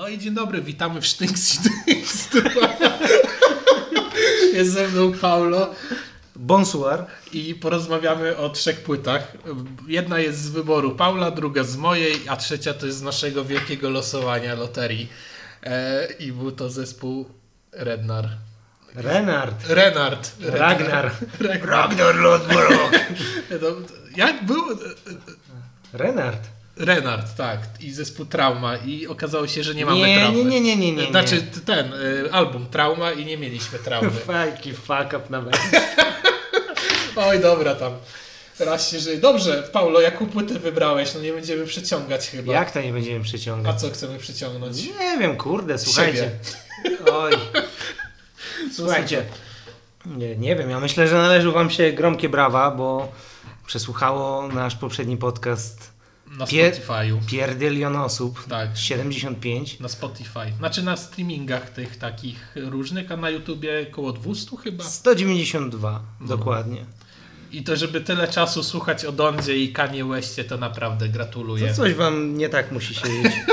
No i dzień dobry, witamy w Sztynks Jest ze mną Paulo Bonsoir. i porozmawiamy o trzech płytach. Jedna jest z wyboru Paula, druga z mojej, a trzecia to jest z naszego wielkiego losowania loterii. E, I był to zespół Rednar. Renard. Renard. Ragnar. Ragnar. Lodbrok. Jak był? Renard. Renard, tak. I zespół Trauma. I okazało się, że nie mamy Nie, traumy. nie, nie, nie, nie, nie, nie. Znaczy ten y, album Trauma i nie mieliśmy traumy. Fajki fuck up nawet. Oj, dobra tam. Raz się żyje. Dobrze, Paulo, jaką płytę wybrałeś? No nie będziemy przeciągać chyba. Jak to nie będziemy A przeciągać? co chcemy przeciągnąć? Nie wiem, kurde, słuchajcie. Oj. Słuchajcie. Nie, nie wiem, ja myślę, że należą wam się gromkie brawa, bo przesłuchało nasz poprzedni podcast Na Spotify'u. pierdylion osób. Tak. 75. Na Spotify. Znaczy na streamingach tych takich różnych, a na YouTubie około 200 chyba. 192, No. dokładnie. I to, żeby tyle czasu słuchać o Dondzie i Kanye Westie, to naprawdę gratuluję. To coś wam nie tak musi siedzieć.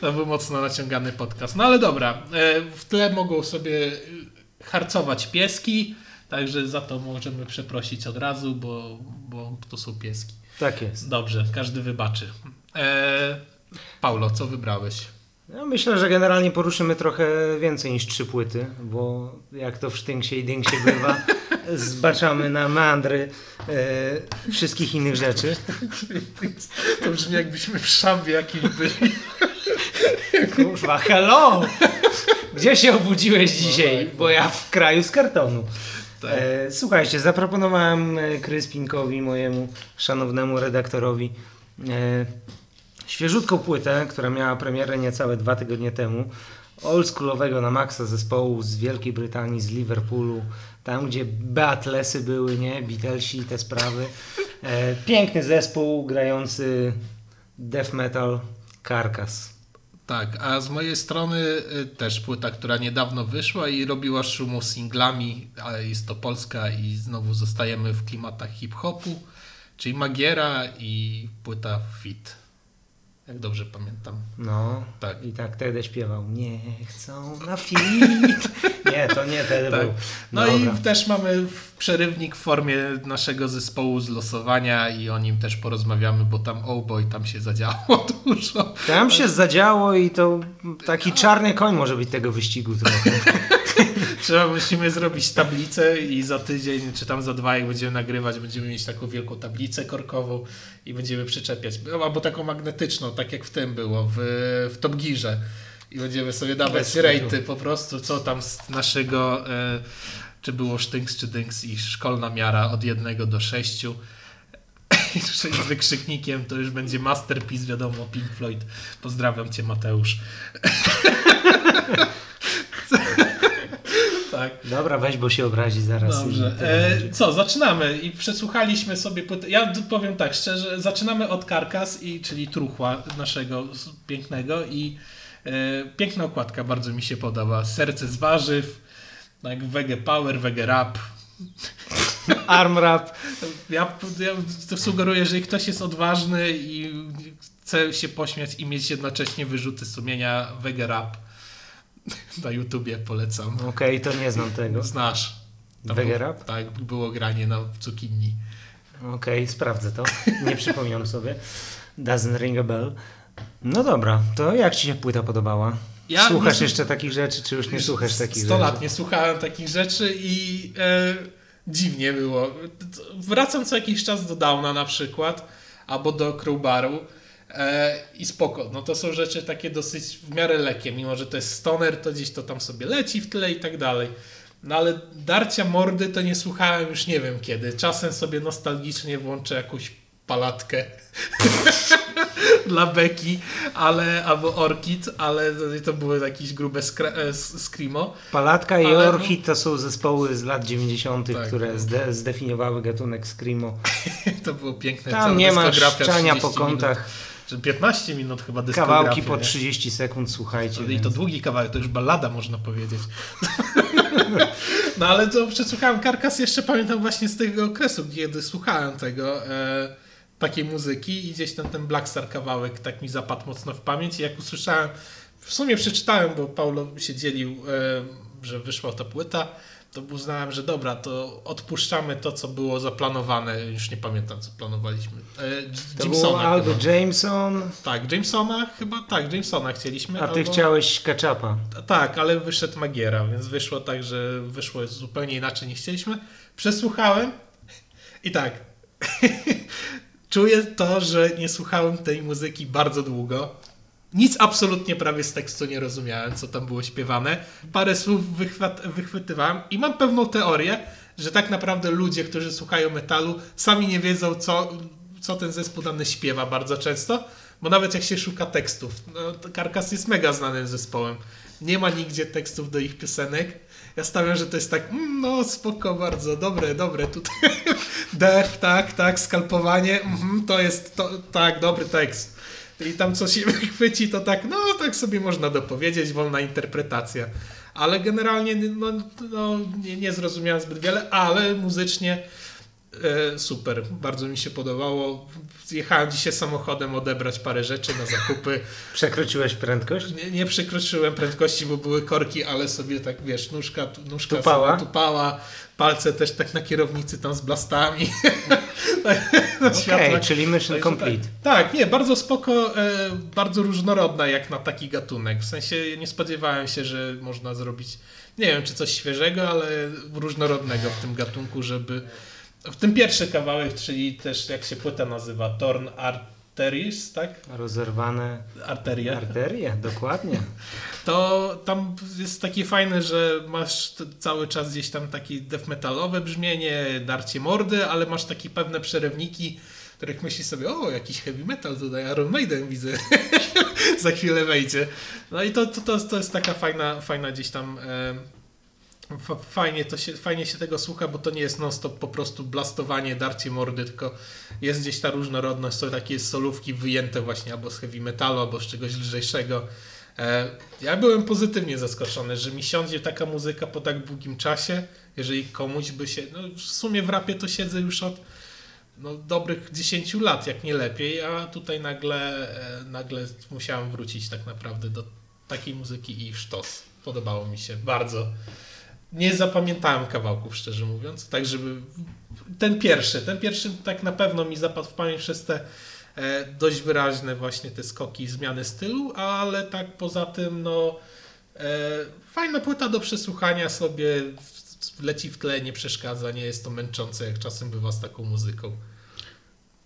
To był mocno naciągany podcast. No ale dobra, e, w tle mogą sobie e, harcować pieski, także za to możemy przeprosić od razu, bo, bo to są pieski. Tak jest. Dobrze, każdy wybaczy. E, Paulo, co wybrałeś? Ja myślę, że generalnie poruszymy trochę więcej niż trzy płyty, bo jak to w sztynksie i dynksie bywa, zbaczamy na meandry e, wszystkich innych rzeczy. To brzmi jakbyśmy w szambie jakimś byli. Kurwa, hello! Gdzie się obudziłeś dzisiaj? Bo ja w kraju z kartonu. Tak. E, słuchajcie, zaproponowałem e, Kryspinkowi, mojemu szanownemu redaktorowi, e, świeżutką płytę, która miała premierę niecałe dwa tygodnie temu. Oldschoolowego na maksa zespołu z Wielkiej Brytanii, z Liverpoolu, tam gdzie Beatlesy były, nie? Beatlesi i te sprawy. E, piękny zespół grający death metal Carcass. Tak, a z mojej strony y, też płyta, która niedawno wyszła i robiła szumu singlami, ale jest to Polska i znowu zostajemy w klimatach hip-hopu, czyli Magiera i płyta Fit. Jak dobrze pamiętam. No, Tak. i tak wtedy śpiewał Nie chcą na fit. Nie, to nie wtedy Tak. był. No Dobra. i też mamy przerywnik w formie naszego zespołu z losowania i o nim też porozmawiamy, bo tam oh boy, tam się zadziało dużo. Tam się zadziało i to taki czarny koń może być tego wyścigu trochę. Trzeba, musimy zrobić tablicę i za tydzień, czy tam za dwa, jak będziemy nagrywać, będziemy mieć taką wielką tablicę korkową i będziemy przyczepiać. Albo taką magnetyczną, tak jak w tym było, w, w Top Gearze. I będziemy sobie dawać rejty po prostu, co tam z naszego, e, czy było sztynks, czy dynks i szkolna miara od jednego do sześciu. Z wykrzyknikiem to już będzie masterpiece, wiadomo, Pink Floyd. Pozdrawiam Cię, Mateusz. tak. Dobra, weź, bo się obrazi zaraz. Dobrze. E, co, zaczynamy i przesłuchaliśmy sobie płytę. Ja powiem tak szczerze, zaczynamy od Karkas, i, czyli truchła naszego pięknego i e, piękna okładka, bardzo mi się podoba. Serce z warzyw, tak wege power, wege rap. Arm rap. Ja, ja to sugeruję, że ktoś jest odważny i chce się pośmiać i mieć jednocześnie wyrzuty sumienia, wege rap na YouTubie polecam. Okej, to nie znam tego. Znasz. Tam Wege było- rap? Tak, było granie na cukinii. Okej, sprawdzę to. Nie przypominam sobie. Doesn't ring a bell. No dobra, to jak Ci się płyta podobała? Ja Słuchasz nie- jeszcze takich rzeczy, czy już nie słuchasz takich 100 rzeczy? lat nie słuchałem takich rzeczy i e, dziwnie było. Wracam co jakiś czas do Downa na przykład, albo do Crowbaru e, i spoko. No to są rzeczy takie dosyć w miarę lekkie, mimo że to jest stoner, to gdzieś to tam sobie leci w tyle i tak dalej. No ale darcia mordy to nie słuchałem już nie wiem kiedy. Czasem sobie nostalgicznie włączę jakąś palatkę dla Beki, ale, albo Orchid, ale to, były jakieś grube e, screamo. Palatka i Ale- Orchid to są zespoły z lat 90., Tak. które zde zdefiniowały gatunek screamo. To było piękne. Tam nie ma szczania 30 po kątach, Minut, czy 15 minut chyba dyskografia. kawałki po nie? 30 sekund, słuchajcie. I to długi kawałek, to już ballada można powiedzieć. No ale to przesłuchałem Karkas jeszcze pamiętam właśnie z tego okresu, kiedy słuchałem tego e, takiej muzyki i gdzieś ten, ten Black Star kawałek tak mi zapadł mocno w pamięć i jak usłyszałem w sumie przeczytałem, bo Paulo się dzielił, e, że wyszła ta płyta, to uznałem, że dobra, to odpuszczamy to, co było zaplanowane. Już nie pamiętam, co planowaliśmy. E, To było albo chyba. Jameson, Tak, Jamesona chyba, tak, Jamesona chcieliśmy. a ty albo... chciałeś Ketchupa. Tak, ale wyszedł Magiera, więc wyszło tak, że wyszło zupełnie inaczej niż chcieliśmy. Przesłuchałem i tak. Czuję to, że nie słuchałem tej muzyki bardzo długo. Nic absolutnie prawie z tekstu nie rozumiałem, co tam było śpiewane. Parę słów wychwat, wychwytywałem i mam pewną teorię, że tak naprawdę ludzie, którzy słuchają metalu, sami nie wiedzą, co, co ten zespół dany śpiewa bardzo często, bo nawet jak się szuka tekstów, no, Karkas jest mega znanym zespołem. Nie ma nigdzie tekstów do ich piosenek. Ja stawiam, że to jest tak, mm, no spoko, bardzo, dobre, dobre, tutaj def, tak, tak, skalpowanie, mhm, to jest, to, tak, dobry tekst. I tam co się wychwyci, to tak, no tak sobie można dopowiedzieć, wolna interpretacja. Ale generalnie no, no, nie, nie zrozumiałem zbyt wiele, ale muzycznie super, bardzo mi się podobało. Jechałem dzisiaj samochodem odebrać parę rzeczy na zakupy. Przekroczyłeś prędkość? Nie, nie przekroczyłem prędkości, bo były korki, ale sobie tak, wiesz, nóżka, nóżka Tupała? tupała, palce też tak na kierownicy tam z blastami. na Okej, światłach. czyli mission Także complete. Tak, tak, nie, bardzo spoko, e, bardzo różnorodna jak na taki gatunek. W sensie nie spodziewałem się, że można zrobić, nie wiem czy coś świeżego, ale różnorodnego w tym gatunku, żeby... W tym pierwszy kawałek, czyli też jak się płyta nazywa, Torn Arteries, tak? Rozerwane Arterie. arterie, dokładnie. To tam jest takie fajne, że masz cały czas gdzieś tam takie death metalowe brzmienie, darcie mordy, ale masz takie pewne przerywniki, których myślisz sobie, o, jakiś heavy metal tutaj, Iron Maiden widzę, za chwilę wejdzie. No i to, to, to, to jest taka fajna, fajna gdzieś tam... E, Fajnie, to się, fajnie się tego słucha, bo to nie jest non-stop po prostu blastowanie, darcie mordy, tylko jest gdzieś ta różnorodność, są takie solówki wyjęte właśnie albo z heavy metalu, albo z czegoś lżejszego. E, Ja byłem pozytywnie zaskoczony, że mi siądzie taka muzyka po tak długim czasie, jeżeli komuś by się, no w sumie w rapie to siedzę już od no, dobrych 10 lat, jak nie lepiej, a tutaj nagle, e, nagle musiałem wrócić tak naprawdę do takiej muzyki i sztos. Podobało mi się bardzo. Nie zapamiętałem kawałków, szczerze mówiąc, tak żeby ten pierwszy, ten pierwszy tak na pewno mi zapadł w pamięć przez te e, dość wyraźne właśnie te skoki, zmiany stylu, ale tak poza tym no e, fajna płyta do przesłuchania sobie, leci w tle, nie przeszkadza, nie jest to męczące jak czasem bywa z taką muzyką.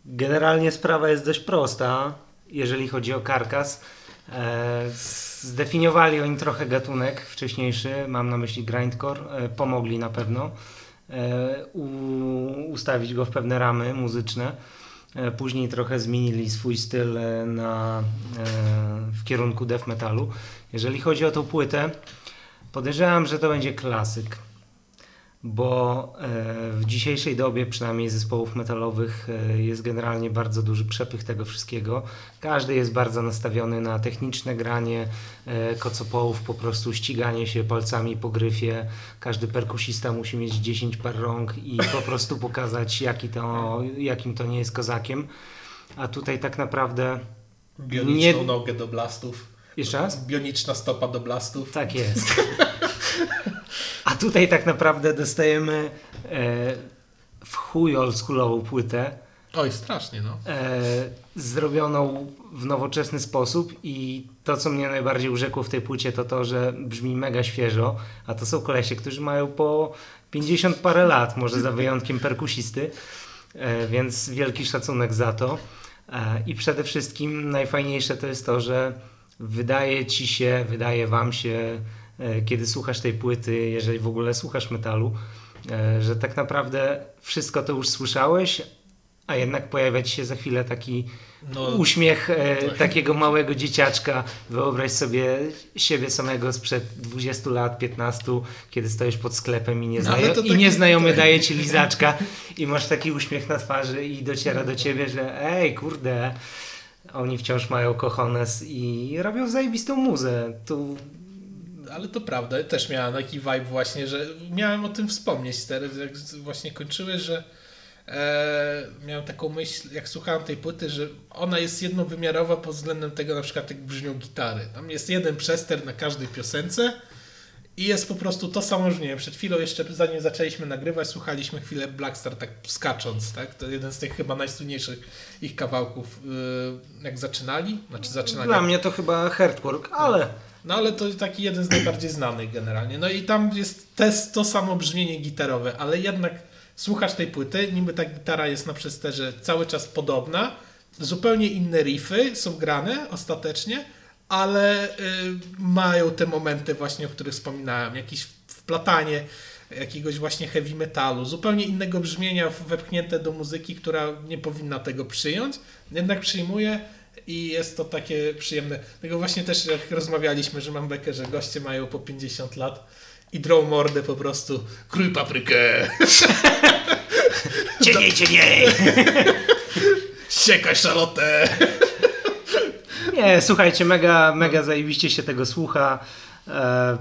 Generalnie sprawa jest dość prosta, jeżeli chodzi o karkas. E, zdefiniowali oni trochę gatunek wcześniejszy, mam na myśli grindcore, e, pomogli na pewno e, ustawić go w pewne ramy muzyczne. Później trochę zmienili swój styl na, w kierunku death metalu. Jeżeli chodzi o tą płytę, podejrzewam, że to będzie klasyk bo e, w dzisiejszej dobie, przynajmniej zespołów metalowych, e, jest generalnie bardzo duży przepych tego wszystkiego. Każdy jest bardzo nastawiony na techniczne granie e, kocopołów, po prostu ściganie się palcami po gryfie. Każdy perkusista musi mieć 10 par rąk i po prostu pokazać, jaki to, jakim to nie jest kozakiem. A tutaj tak naprawdę. Bioniczną Nie- nogę do blastów. Jeszcze raz? Bioniczna stopa do blastów. Tak jest. A tutaj tak naprawdę dostajemy e, w chuj oldschoolową płytę, Oj, strasznie no. e, zrobioną w nowoczesny sposób i to, co mnie najbardziej urzekło w tej płycie, to to, że brzmi mega świeżo, a to są kolesie, którzy mają po 50 parę lat, może za wyjątkiem perkusisty, e, więc wielki szacunek za to. E, I przede wszystkim najfajniejsze to jest to, że wydaje ci się, wydaje wam się, kiedy słuchasz tej płyty, jeżeli w ogóle słuchasz metalu, e, że tak naprawdę wszystko to już słyszałeś, a jednak pojawia ci się za chwilę taki no uśmiech e, tak. takiego małego dzieciaczka. Wyobraź sobie siebie samego sprzed 20 lat, 15, kiedy stoisz pod sklepem i, No, nieznajo- to i nieznajomy daje ci lizaczka i masz taki uśmiech na twarzy i dociera do ciebie, że ej, kurde, oni wciąż mają kochones i robią zajebistą muzę. Tu Ale to prawda, też miałem taki vibe właśnie, że miałem o tym wspomnieć teraz, jak właśnie kończyłeś, że e, miałem taką myśl, jak słuchałem tej płyty, że ona jest jednowymiarowa pod względem tego na przykład jak brzmią gitary. Tam jest jeden przester na każdej piosence i jest po prostu to samo brzmienie. Przed chwilą jeszcze, zanim zaczęliśmy nagrywać, słuchaliśmy chwilę Blackstar tak skacząc, tak? To jeden z tych chyba najsłynniejszych ich kawałków, yy, jak zaczynali. Znaczy zaczynali. Dla mnie to chyba Hardwork, ale... No ale to taki jeden z najbardziej znanych generalnie. No i tam jest też to samo brzmienie gitarowe, ale jednak słuchasz tej płyty, niby ta gitara jest na przesterze cały czas podobna, zupełnie inne riffy są grane ostatecznie, ale y, mają te momenty właśnie, o których wspominałem, jakieś wplatanie jakiegoś właśnie heavy metalu, zupełnie innego brzmienia wepchnięte do muzyki, która nie powinna tego przyjąć, jednak przyjmuje i jest to takie przyjemne. Tego właśnie też jak rozmawialiśmy, że mam bekę, że goście mają po 50 lat i drą mordę po prostu krój paprykę. Cieniej, cieniej! Siekaj szalotę. Nie, słuchajcie, mega, mega zajebiście się tego słucha. E,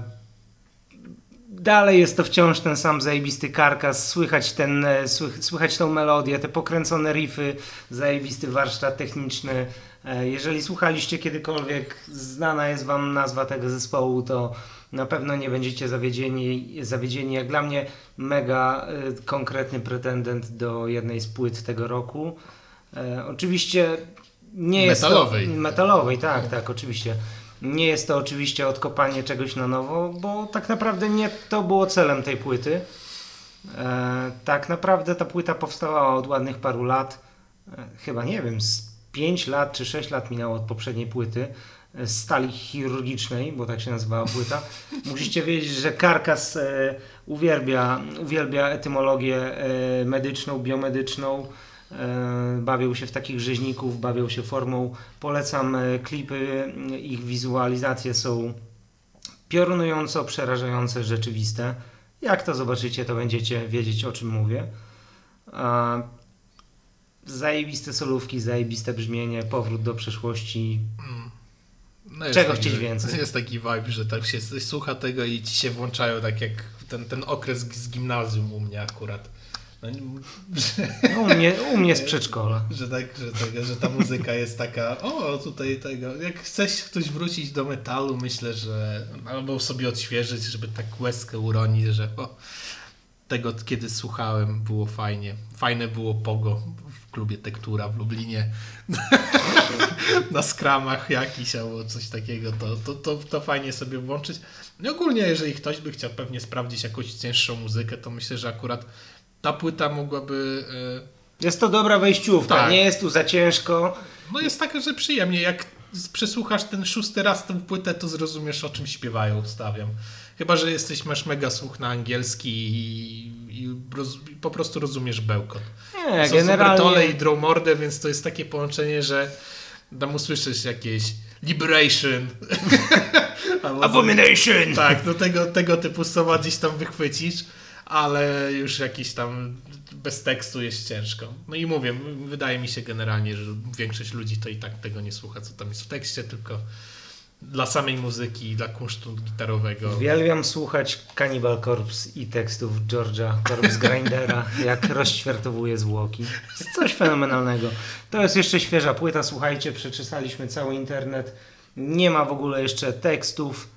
dalej jest to wciąż ten sam zajebisty karkas, słychać, ten, e, słych, słychać tą melodię, te pokręcone riffy, zajebisty warsztat techniczny. E, jeżeli słuchaliście kiedykolwiek, znana jest Wam nazwa tego zespołu, to na pewno nie będziecie zawiedzieni. zawiedzieni. Jak dla mnie mega e, konkretny pretendent do jednej z płyt tego roku. Oczywiście nie jest Metalowej. Metalowej, tak, tak, oczywiście. Nie jest to oczywiście odkopanie czegoś na nowo, bo tak naprawdę nie to było celem tej płyty. E, tak naprawdę ta płyta powstawała od ładnych paru lat. E, chyba nie wiem, z 5 lat czy 6 lat minęło od poprzedniej płyty e, stali chirurgicznej, bo tak się nazywała płyta. Musicie wiedzieć, że Karkas e, uwielbia, uwielbia etymologię e, medyczną, biomedyczną. E, bawią się w takich rzeźników, bawią się formą. Polecam e, klipy, ich wizualizacje są piorunująco, przerażające, rzeczywiste. Jak to zobaczycie, to będziecie wiedzieć o czym mówię. Zajebiste solówki, zajebiste brzmienie, powrót do przeszłości. No jest Czego taki, chcieć więcej? Jest taki vibe, że tak się słucha tego i ci się włączają tak jak ten, ten okres z gimnazjum u mnie akurat. No, u, mnie, u mnie z przedszkola. że, tak, że, tego, że ta muzyka jest taka, o tutaj tego, jak chcesz ktoś wrócić do metalu, myślę, że albo sobie odświeżyć, żeby tak łezkę uronić, że o, tego kiedy słuchałem było fajnie. Fajne było pogo w klubie Tektura w Lublinie. Na skramach jakiś albo coś takiego, to, to, to, to fajnie sobie włączyć. No ogólnie, jeżeli ktoś by chciał pewnie sprawdzić jakąś cięższą muzykę, to myślę, że akurat ta płyta mogłaby... e, Jest to dobra wejściówka, Tak. nie jest tu za ciężko. No jest taka, że przyjemnie. Jak przesłuchasz ten szósty raz tę płytę, to zrozumiesz o czym śpiewają, stawiam. Chyba, że jesteś, masz mega słuch na angielski i, i, roz, i po prostu rozumiesz bełkot. Nie, Są generalnie... Supertole i Drowmordę, więc to jest takie połączenie, że tam usłyszysz jakieś Liberation. Abomination! tak, do tego, tego typu słowa gdzieś tam wychwycisz, ale już jakiś tam bez tekstu jest ciężko. No i mówię, wydaje mi się generalnie, że większość ludzi to i tak tego nie słucha, co tam jest w tekście, tylko dla samej muzyki, dla kunsztu gitarowego. Uwielbiam słuchać Cannibal Corpse i tekstów George'a Corpse Grindera, jak rozćwiartowuje zwłoki. Coś fenomenalnego. To jest jeszcze świeża płyta, słuchajcie, przeczesaliśmy cały internet. Nie ma w ogóle jeszcze tekstów.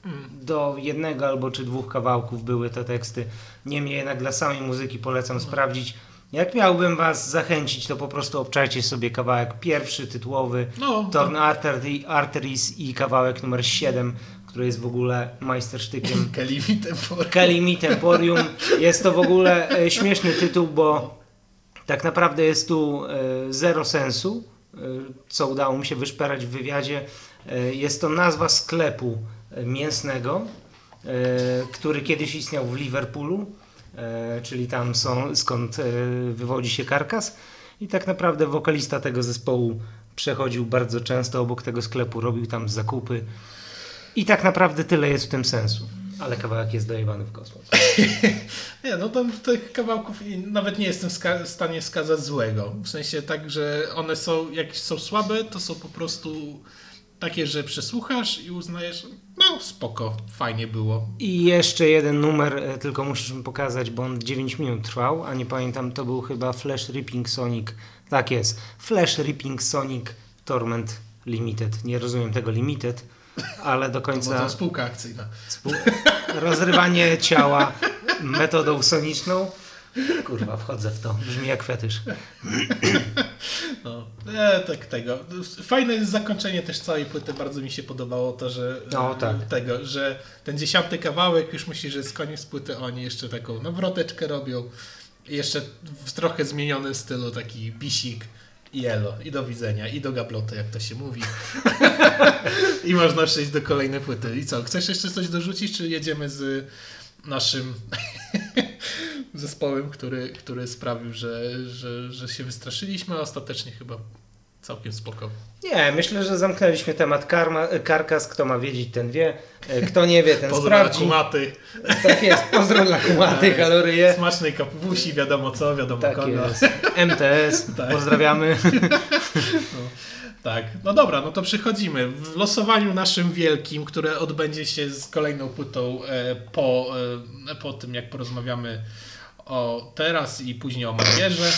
Do jednego albo czy dwóch kawałków były te teksty. Niemniej jednak dla samej muzyki polecam sprawdzić. Jak miałbym was zachęcić, to po prostu obczajcie sobie kawałek pierwszy, tytułowy, No, Torn Artery- Arteries i kawałek numer 7, który jest w ogóle majstersztykiem Kelly Tempor. Kalimi Temporium. Jest to w ogóle e, śmieszny tytuł, bo tak naprawdę jest tu e, zero sensu, co udało mi się wyszperać w wywiadzie. E, Jest to nazwa sklepu e, mięsnego, który kiedyś istniał w Liverpoolu, czyli tam są, skąd wywodzi się karkas. I tak naprawdę wokalista tego zespołu przechodził bardzo często obok tego sklepu, robił tam zakupy. I tak naprawdę tyle jest w tym sensu. Ale kawałek jest dojebany w kosmos. Nie, no tam tych kawałków nawet nie jestem ska- w stanie wskazać złego. W sensie tak, że one są, jak są słabe, to są po prostu takie, że przesłuchasz i uznajesz, no spoko, fajnie było. I jeszcze jeden numer, e, tylko musisz mi pokazać, bo on 9 minut trwał, a nie pamiętam, to był chyba Flash Ripping Sonic. Tak jest. Flash Ripping Sonic Torment Limited. Nie rozumiem tego Limited, ale do Bo to końca spółka akcyjna. współ... rozrywanie ciała metodą soniczną. Kurwa, wchodzę w to. Brzmi jak fetysz. No, e, tak tego. Fajne jest zakończenie też całej płyty, bardzo mi się podobało to, że No, tak. tego, że ten dziesiąty kawałek już myśli, że jest koniec płyty, oni jeszcze taką nawroteczkę robią. Jeszcze w trochę zmienionym stylu taki bisik i. I do widzenia, i do gabloty, jak to się mówi. I można przejść do kolejnej płyty. I co, chcesz jeszcze coś dorzucić, czy jedziemy z naszym zespołem, który, który sprawił, że, że, że się wystraszyliśmy, a ostatecznie chyba całkiem spoko. Nie, myślę, że zamknęliśmy temat karma, karkas. Kto ma wiedzieć, ten wie. E, Kto nie wie, ten Pozdro dla sprawdzi. kumaty, Tak jest. Pozdro dla kumaty, Tak. kalorie. smacznej kapusi, wiadomo co, wiadomo Tak kogo. jest. MTS. Tak. Pozdrawiamy. Tak, no dobra, no to przechodzimy. W losowaniu naszym wielkim, które odbędzie się z kolejną płytą e, po, e, po tym, jak porozmawiamy o teraz i później o Marierze.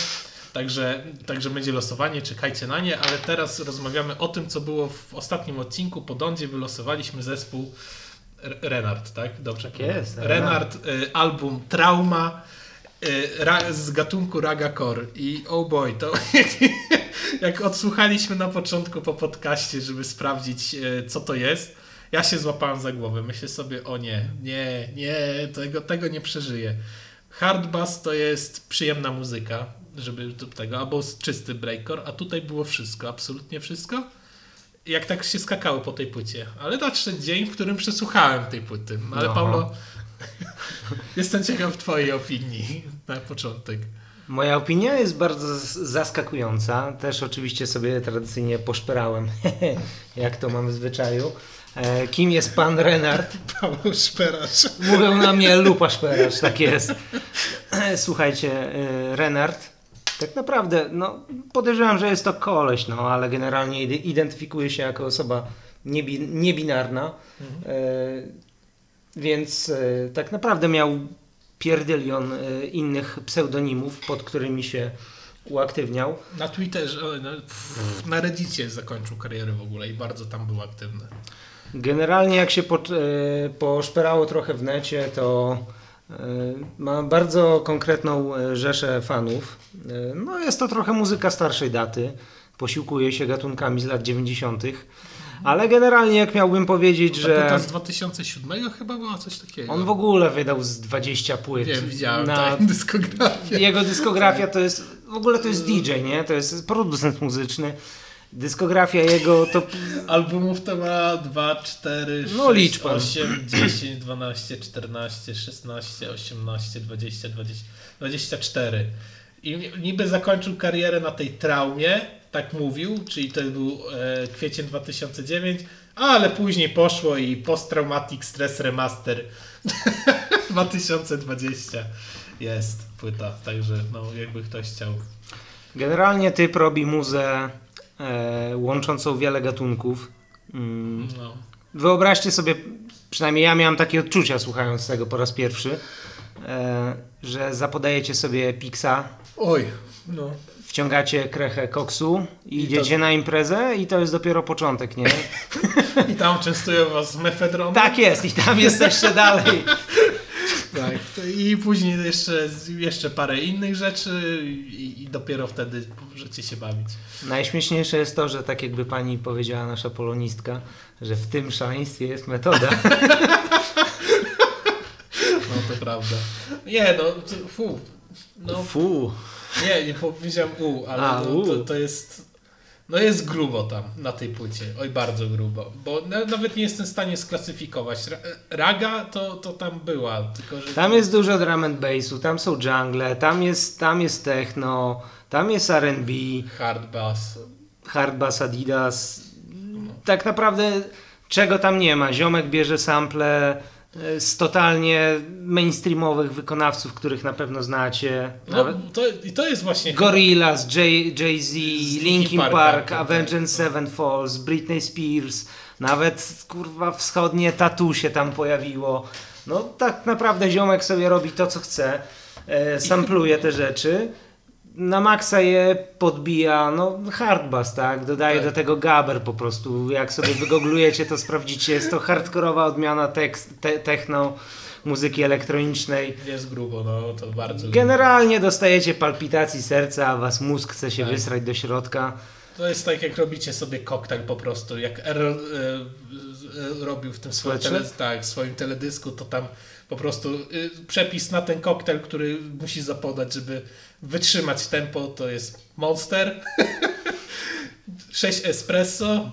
Także, także będzie losowanie, czekajcie na nie, ale teraz rozmawiamy o tym, co było w ostatnim odcinku. Po Dondzie wylosowaliśmy zespół Renard, tak? Dobrze. Tak jest, Renard, y, album Trauma y, z gatunku Raga Core. I oh boy, to jak odsłuchaliśmy na początku po podcaście, żeby sprawdzić, y, co to jest, ja się złapałem za głowę. Myślę sobie, o nie, nie, nie, tego, tego nie przeżyję. Hard bass to jest przyjemna muzyka, żeby tego, albo czysty breakcore, a tutaj było wszystko, absolutnie wszystko. Jak tak się skakało po tej płycie. Ale nadszedł dzień, w którym przesłuchałem tej płyty. Ale Aha. Paulo, jestem ciekaw twojej opinii na początek. Moja opinia jest bardzo zaskakująca. Też oczywiście sobie tradycyjnie poszperałem, jak to mam w zwyczaju. E, kim jest pan Renard? Paweł Szperasz. Mówią na mnie lupa szperacz, tak jest. Słuchajcie, e, Renard, tak naprawdę, no podejrzewam, że jest to koleś, no ale generalnie ide- identyfikuje się jako osoba niebi, niebinarna, e, więc e, tak naprawdę miał pierdylion e, innych pseudonimów, pod którymi się uaktywniał. Na Twitterze, o, na, pff, na Reddicie zakończył karierę w ogóle i bardzo tam był aktywny. Generalnie jak się po, e, poszperało trochę w necie, to ma bardzo konkretną e, rzeszę fanów. E, No jest to trochę muzyka starszej daty. Posiłkuje się gatunkami z lat 90. Ale generalnie jak miałbym powiedzieć, Ta płyta że z 2007 chyba była coś takiego. on w ogóle wydał z 20 płyt. Wiem, widziałem na tak, dyskografię. jego dyskografia to jest, w ogóle to jest DJ, nie? To jest producent muzyczny. Dyskografia jego to Albumów to ma 2, 4, 6, No, licz pan. 8, 10, 12, 14, 16, 18, 20, 20, 24. I niby zakończył karierę na tej traumie, tak mówił, czyli to był e, kwiecień 2009, ale później poszło i Post-Traumatic Stress Remaster 2020 jest płyta, także no jakby ktoś chciał. Generalnie typ robi muzę e, łączącą wiele gatunków. Mm. No. Wyobraźcie sobie, przynajmniej ja miałem takie odczucia słuchając tego po raz pierwszy, e, że zapodajecie sobie Pixa, Oj, no. wciągacie krechę koksu i, I idziecie to- na imprezę i to jest dopiero początek, nie? I tam częstują was mefedronem. tak jest i tam jesteście dalej. Tak. I później jeszcze, jeszcze parę innych rzeczy i, i dopiero wtedy możecie się bawić. Najśmieszniejsze jest to, że tak jakby pani powiedziała nasza polonistka, że w tym szaleństwie jest metoda. No to prawda. Nie, no, to, fu. No, Fu. nie, nie powiedziałem u, ale A, no, u. to, to jest... No jest grubo tam, na tej płycie. Oj, bardzo grubo. Bo na, nawet nie jestem w stanie sklasyfikować. Ra, raga to, to tam była, tylko że... Tam jest dużo drum and bassu, tam są jungle, tam jest, tam jest techno, tam jest R&B, Hard bass. hard bass Adidas. Tak naprawdę czego tam nie ma. Ziomek bierze sample z totalnie mainstreamowych wykonawców, których na pewno znacie. No, to, I to jest właśnie... Gorillaz, Jay- Jay-Z, Linkin Linkin Park, Park, tak, Avenged Sevenfold, Britney Spears, nawet kurwa wschodnie tatu się tam pojawiło. No tak naprawdę ziomek sobie robi to co chce, e, sampluje te rzeczy. Na maksa je podbija, no hardbass, tak? Dodaje Tak. do tego gaber po prostu. Jak sobie wygooglujecie, to sprawdzicie. Jest to hardkorowa odmiana tekst, te, techno, muzyki elektronicznej. Jest grubo, no to bardzo... Generalnie dostajecie palpitacji serca, a was mózg chce się Tak. wysrać do środka. To jest tak, jak robicie sobie koktajl po prostu. Jak Errol e, e, robił w tym swoim, tele, tak, swoim teledysku, to tam po prostu y, przepis na ten koktajl, który musi zapodać, żeby wytrzymać tempo, to jest Monster, 6 espresso,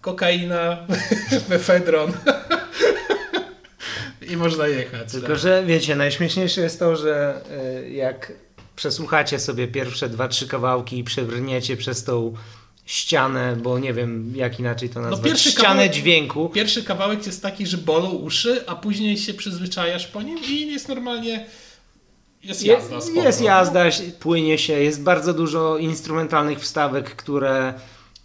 kokaina, mefedron i można jechać. Tylko, tak. że wiecie, najśmieszniejsze jest to, że y, jak przesłuchacie sobie pierwsze dwa, trzy kawałki i przebrniecie przez tą ścianę, bo nie wiem jak inaczej to nazwać, No pierwszy ścianę kawałek- dźwięku. Pierwszy kawałek jest taki, że bolą uszy, a później się przyzwyczajasz po nim i jest normalnie. Jest Jest, jazda. spoko. jest jazda, płynie się, jest bardzo dużo instrumentalnych wstawek, które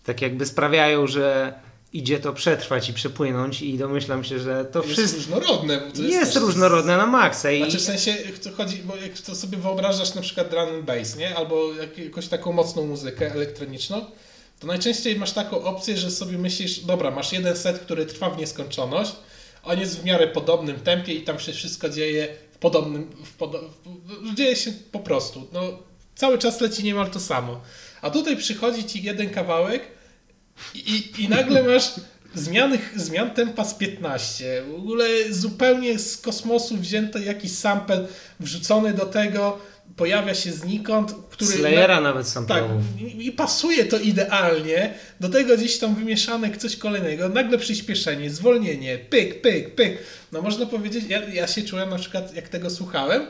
tak jakby sprawiają, że idzie to przetrwać i przepłynąć i domyślam się, że to Jest wszystko różnorodne. To jest, też- różnorodne na maksa i Znaczy w sensie to chodzi, bo jak to sobie wyobrażasz na przykład drum and bass, nie? Albo jak, jakąś taką mocną muzykę elektroniczną, to najczęściej masz taką opcję, że sobie myślisz, dobra, masz jeden set, który trwa w nieskończoność, on jest w miarę podobnym tempie i tam się wszystko dzieje podobnym, w podo dzieje się po prostu, no cały czas leci niemal to samo. A tutaj przychodzi ci jeden kawałek i, i, i nagle masz zmiany, zmian tempa z 15. W ogóle zupełnie z kosmosu wzięty jakiś sample wrzucony do tego, pojawia się znikąd, który... Slayera nawet tak, samplował. i, i pasuje to idealnie. Do tego gdzieś tam wymieszane coś kolejnego, nagle przyspieszenie, zwolnienie, pyk, pyk, pyk. No można powiedzieć, ja, ja się czułem na przykład, jak tego słuchałem,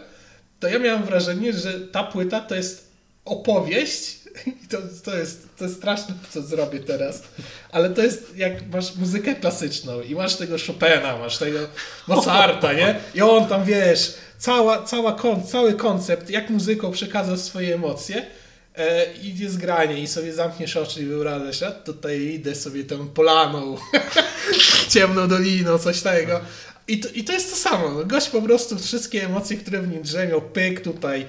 to ja miałem wrażenie, że ta płyta to jest opowieść i to, to, jest, to jest straszne, co zrobię teraz, ale to jest jak masz muzykę klasyczną i masz tego Chopina, masz tego Mozarta, nie? I on tam, wiesz, cała, cała kon, cały koncept, jak muzyką przekazał swoje emocje, e, idzie zgranie i sobie zamkniesz oczy i wyobrażasz, a tutaj idę sobie tą polaną, ciemną doliną, coś takiego. I to, I to jest to samo. No, gość po prostu wszystkie emocje, które w nim drzemią, pyk tutaj.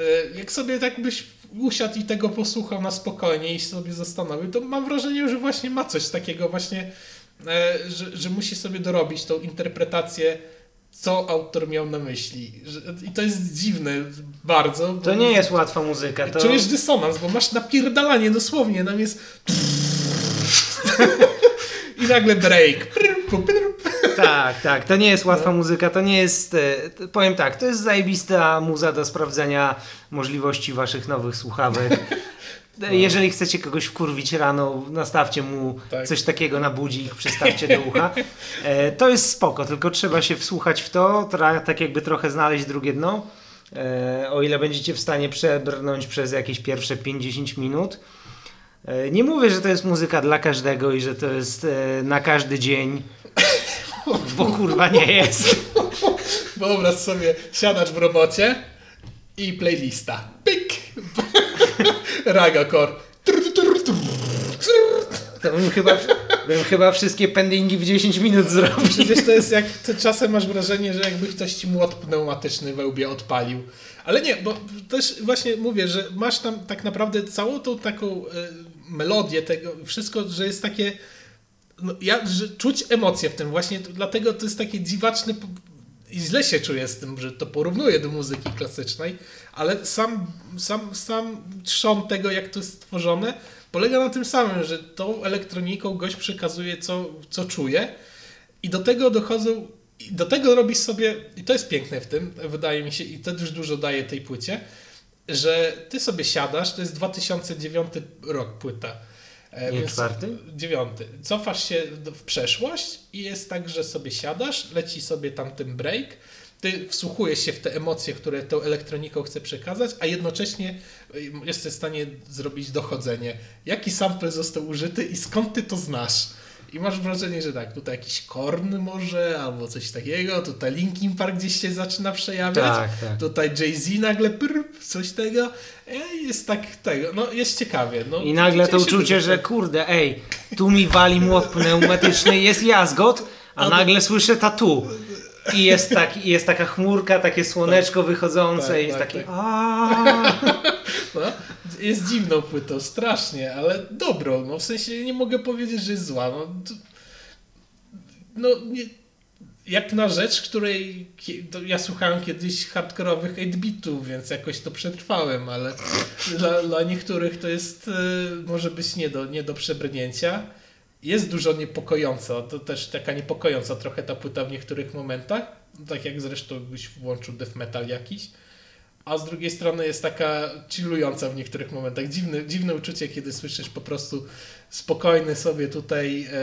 E, Jak sobie tak byś usiadł i tego posłuchał na spokojnie i sobie zastanowił, to mam wrażenie, że właśnie ma coś takiego właśnie, e, że, że musi sobie dorobić tą interpretację, co autor miał na myśli. I to jest dziwne bardzo. To nie jest łatwa muzyka. To... Czujesz dysonans, bo masz napierdalanie dosłownie, tam jest i nagle break. Tak, tak. To nie jest łatwa muzyka. To nie jest. e, Powiem tak, to jest zajebista muza do sprawdzenia możliwości waszych nowych słuchawek. E, Jeżeli chcecie kogoś wkurwić rano, nastawcie mu Tak. coś takiego na budzik, przystawcie do ucha. E, To jest spoko, tylko trzeba się wsłuchać w to, tak jakby trochę znaleźć drugie dno. E, O ile będziecie w stanie przebrnąć przez jakieś pierwsze 50 minut. E, Nie mówię, że to jest muzyka dla każdego i że to jest e, na każdy dzień, bo kurwa nie jest. Wyobraź sobie, siadasz w robocie i playlista. Ragakor. To bym chyba, bym chyba wszystkie pendingi w 10 minut zrobił. Przecież to jest jak, to czasem masz wrażenie, że jakby ktoś ci młot pneumatyczny we łbie odpalił. Ale nie, bo też właśnie mówię, że masz tam tak naprawdę całą tą taką e, melodię tego, wszystko, że jest takie no, ja, że czuć emocje w tym właśnie, dlatego to jest takie dziwaczne po- i źle się czuję z tym, że to porównuję do muzyki klasycznej, ale sam, sam, sam trzon tego, jak to jest stworzone, polega na tym samym, że tą elektroniką gość przekazuje, co, co czuje i do tego dochodzą, do tego robisz sobie, i to jest piękne w tym, wydaje mi się, i to już dużo daje tej płycie, że ty sobie siadasz, to jest 2009 rok płyta. E, Nie więc- czwarty? Dziewiąty. Cofasz się w przeszłość i jest tak, że sobie siadasz, leci sobie tam ten break, ty wsłuchujesz się w te emocje, które tą elektroniką chce przekazać, a jednocześnie y, jesteś w stanie zrobić dochodzenie. Jaki sample został użyty i skąd ty to znasz? I masz wrażenie, że tak, tutaj jakiś Korn może, albo coś takiego, tutaj Linkin Park gdzieś się zaczyna przejawiać, Tak, tak. tutaj Jay-Z nagle prr, coś tego, e, jest tak tego, no jest ciekawie. No, I nagle to uczucie, że kurde, ej, tu mi wali młot pneumatyczny, jest jazgot, a nagle słyszę tatu. I jest, tak, i jest taka chmurka, takie słoneczko wychodzące Tak, i jest tak, takie tak. No, jest dziwną płytą, strasznie, ale dobrą. No, w sensie nie mogę powiedzieć, że jest zła. No, no nie, jak na rzecz, której ja słuchałem kiedyś hardkorowych 8-bitów, więc jakoś to przetrwałem, ale dla, dla niektórych to jest e, może być nie do, nie do przebrnięcia. Jest dużo niepokojąca, to też taka niepokojąca trochę ta płyta w niektórych momentach, tak jak zresztą byś włączył death metal jakiś a z drugiej strony jest taka chillująca w niektórych momentach. Dziwne, dziwne uczucie, kiedy słyszysz po prostu spokojny sobie tutaj e,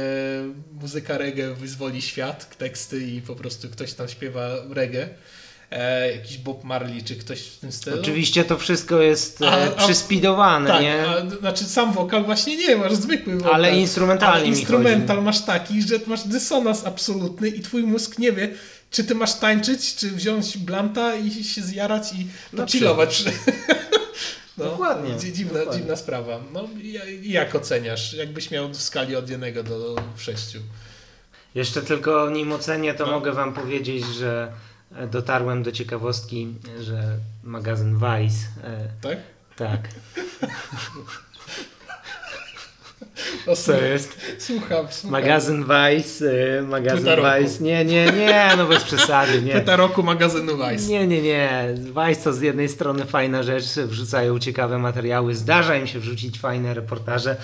muzyka reggae wyzwoli świat, teksty i po prostu ktoś tam śpiewa reggae. E, jakiś Bob Marley czy ktoś w tym stylu. Oczywiście to wszystko jest A- e, a- przyspidowane, Tak, nie? a, znaczy sam wokal właśnie nie, masz zwykły wokal. Ale instrumentalnie Ale instrumental masz taki, że masz dysonans absolutny i twój mózg nie wie, czy ty masz tańczyć, czy wziąć blanta i się zjarać i Na to chillować. No, Dokładnie, dzi- Dziwna, dokładnie. dziwna sprawa. No jak oceniasz? Jakbyś miał w skali od jednego do sześciu? Jeszcze tylko nim ocenię, to No. mogę wam powiedzieć, że dotarłem do ciekawostki, że magazyn Vice, e, Tak? tak, O, co jest? Słucham, słucham. Magazyn Vice, e, magazyn roku. Vice, nie, nie, nie, no bez przesady, nie. Peta roku magazynu Vice. Nie, nie, nie. Vice to z jednej strony fajna rzecz, wrzucają ciekawe materiały, zdarza im się wrzucić fajne reportaże,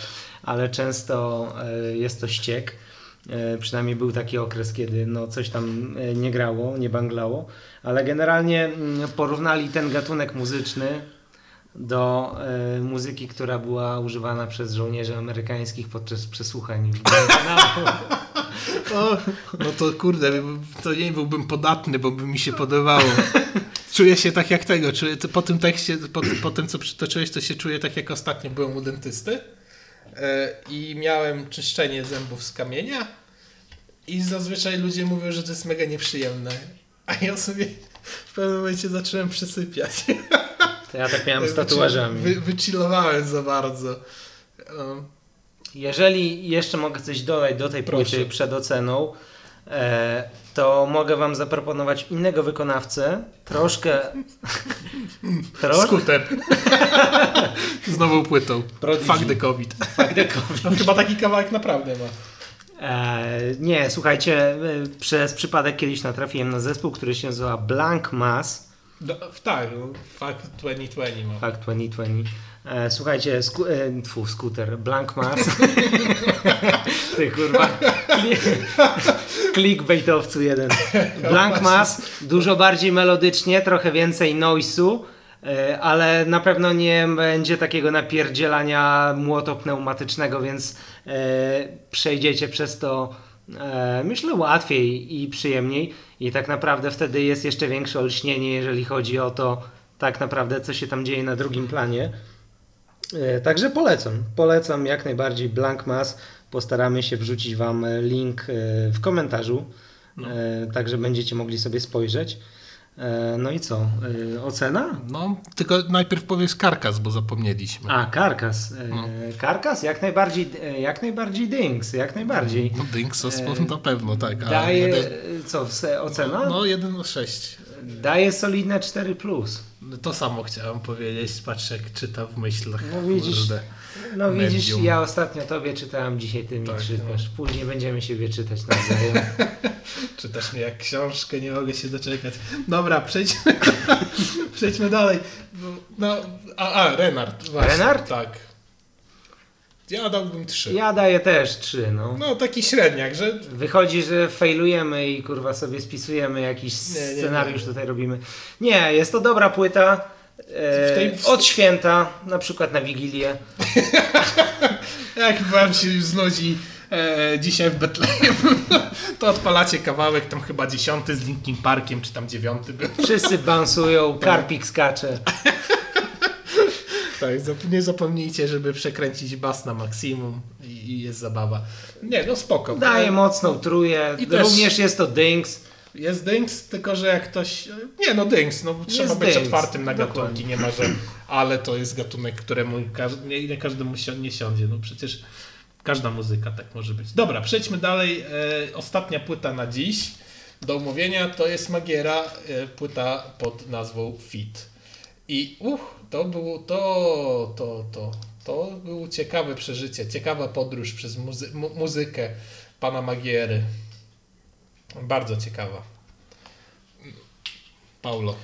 ale często e, jest to ściek. E, Przynajmniej był taki okres, kiedy no, coś tam e, nie grało, nie banglało, ale generalnie mm, porównali ten gatunek muzyczny do e, muzyki, która była używana przez żołnierzy amerykańskich podczas przesłuchań w Guantanamo. O, no to kurde, to nie byłbym podatny, bo by mi się podobało. Czuję się tak jak tego, czuję, po tym tekście, po, po tym co przytoczyłeś, to się czuję tak jak ostatnio byłem u dentysty i miałem czyszczenie zębów z kamienia i zazwyczaj ludzie mówią, że to jest mega nieprzyjemne. A ja sobie w pewnym momencie zacząłem przysypiać. To ja tak miałem z tatuażami. Wy, wychillowałem za bardzo. Um, Jeżeli jeszcze mogę coś dodać do tej Proszę. płyty przed oceną, e, to mogę Wam zaproponować innego wykonawcę, troszkę. troszkę. skuter. z nową płytą. Prodigy. Fuck the COVID. No, chyba taki kawałek naprawdę ma. E, nie, słuchajcie, e, przez przypadek kiedyś natrafiłem na zespół, który się nazywa Blank Mass. No, tak, Fuck 2020 ma. Fakt 2020. E, słuchajcie, sku, e, tfu, skuter, Blank Mass. Ty kurwa. Clickbaitowcu jeden. Blank Mass, dużo bardziej melodycznie, trochę więcej noise'u, e, ale na pewno nie będzie takiego napierdzielania młoto pneumatycznego, więc e, przejdziecie przez to e, myślę łatwiej i przyjemniej i tak naprawdę wtedy jest jeszcze większe olśnienie, jeżeli chodzi o to tak naprawdę co się tam dzieje na drugim planie. E, Także polecam, polecam jak najbardziej Blank Mass. Postaramy się wrzucić Wam e, link e, w komentarzu, No. także będziecie mogli sobie spojrzeć. No i co? Ocena? No, tylko najpierw powiesz karkas, bo zapomnieliśmy. A, Karkas. No. Karkas? Jak najbardziej, jak najbardziej Dings, jak najbardziej. No Dynks E, na pewno, tak. a Daje, jeden- co, ocena? No, 1 na 6. Daje solidne 4+. Plus. To samo chciałem powiedzieć, patrz jak czyta w myślach. No widzisz, Kurde. No widzisz, Medium. ja ostatnio tobie czytałem, dzisiaj ty mi Tak, czytasz. Później będziemy siebie czytać nawzajem. Czytasz mnie jak książkę, nie mogę się doczekać. Dobra, przejdźmy, przejdźmy dalej. No, a, a Renard. Właśnie, Renard? Tak. Ja dałbym 3. Ja daję też 3, no. No, taki średniak, że Wychodzi, że failujemy i kurwa sobie spisujemy jakiś Nie, nie, scenariusz nie. tutaj robimy. Nie, jest to dobra płyta. E, tej- Od święta, na przykład na Wigilię. jak wam się już znudzi e, dzisiaj w Betlejem, to odpalacie kawałek, tam chyba dziesiąty z Linkin Parkiem, czy tam dziewiąty był. Wszyscy bansują, karpik skacze. Tak, nie zapomnijcie, żeby przekręcić bas na maksimum i i jest zabawa. Nie, no spoko. Daje mocną tróję. I też- Również jest to Dings. Jest Dynks, tylko że jak ktoś. Nie, no Dynks, no trzeba Jest być Dynks, otwartym na dokładnie. gatunki, nie ma, że ale to jest gatunek, któremu nie, nie każdemu si- nie siądzie. No przecież każda muzyka tak może być. Dobra, przejdźmy dalej. E, ostatnia płyta na dziś do omówienia to jest Magiera, e, płyta pod nazwą Fit. I uch, to było to, to, to, to było ciekawe przeżycie, ciekawa podróż przez muzy- mu- muzykę pana Magiery. Bardzo ciekawa. Paulo.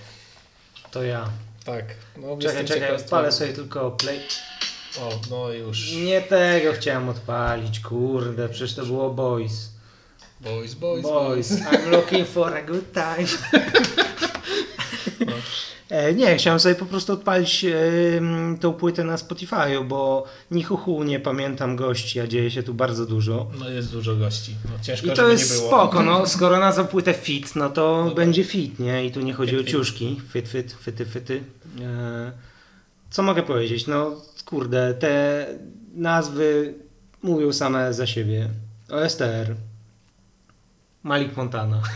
To ja. Tak. No, Czekaj, czekaj, odpalę sobie tylko play. O, no już. Nie tego chciałem odpalić, kurde, przecież to było Boys. Boys, boys, Boys, boys. I'm looking for a good time. No. E, Nie, chciałem sobie po prostu odpalić e, tą płytę na Spotify'u, bo ni chuchu nie pamiętam gości, a dzieje się tu bardzo dużo. No jest dużo gości. No, ciężko, I to jest spoko, no skoro nazwał płytę fit, no to tak. będzie fit, nie? I tu nie chodzi Fit, o ciuszki, fit, fit, fyty, fyty. E, co mogę powiedzieć? No kurde, te nazwy mówią same za siebie. OSTR, Malik Montana.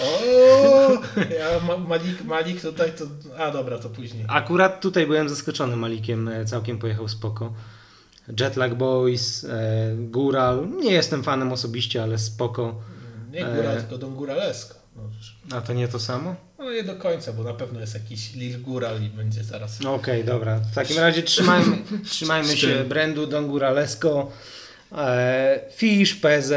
O, ja, Ma- Malik, Malik tutaj to. A dobra, to później. Akurat tutaj byłem zaskoczony Malikiem, e, całkiem pojechał spoko. Jetlag Boys, e, Gural, nie jestem fanem osobiście, ale spoko. Nie góra, E. tylko Don Góralesko. No, A to nie to samo? no nie do końca, bo na pewno jest jakiś Lil Góral i będzie zaraz. Okej, dobra. W takim razie trzymajmy, trzymajmy się brandu Don Guralesco. E, Fish, PZ,